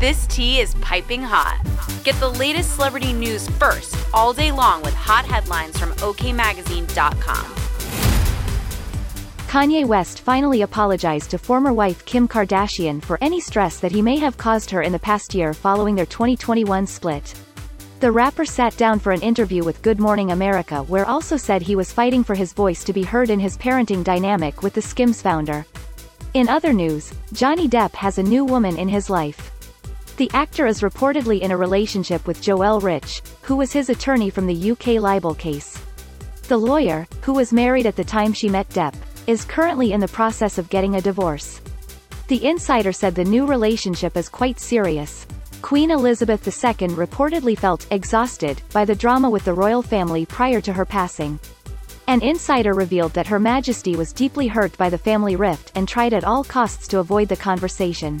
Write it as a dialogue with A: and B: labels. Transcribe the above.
A: This tea is piping hot. Get the latest celebrity news first all day long with hot headlines from OKMagazine.com.
B: Kanye West finally apologized to former wife Kim Kardashian for any stress that he may have caused her in the past year following their 2021 split. The rapper sat down for an interview with Good Morning America where also said he was fighting for his voice to be heard in his parenting dynamic with the Skims founder. In other news, Johnny Depp has a new woman in his life. The actor is reportedly in a relationship with Joelle Rich, who was his attorney from the UK libel case. The lawyer, who was married at the time she met Depp, is currently in the process of getting a divorce. The insider said the new relationship is quite serious. Queen Elizabeth II reportedly felt exhausted by the drama with the royal family prior to her passing. An insider revealed that Her Majesty was deeply hurt by the family rift and tried at all costs to avoid the conversation.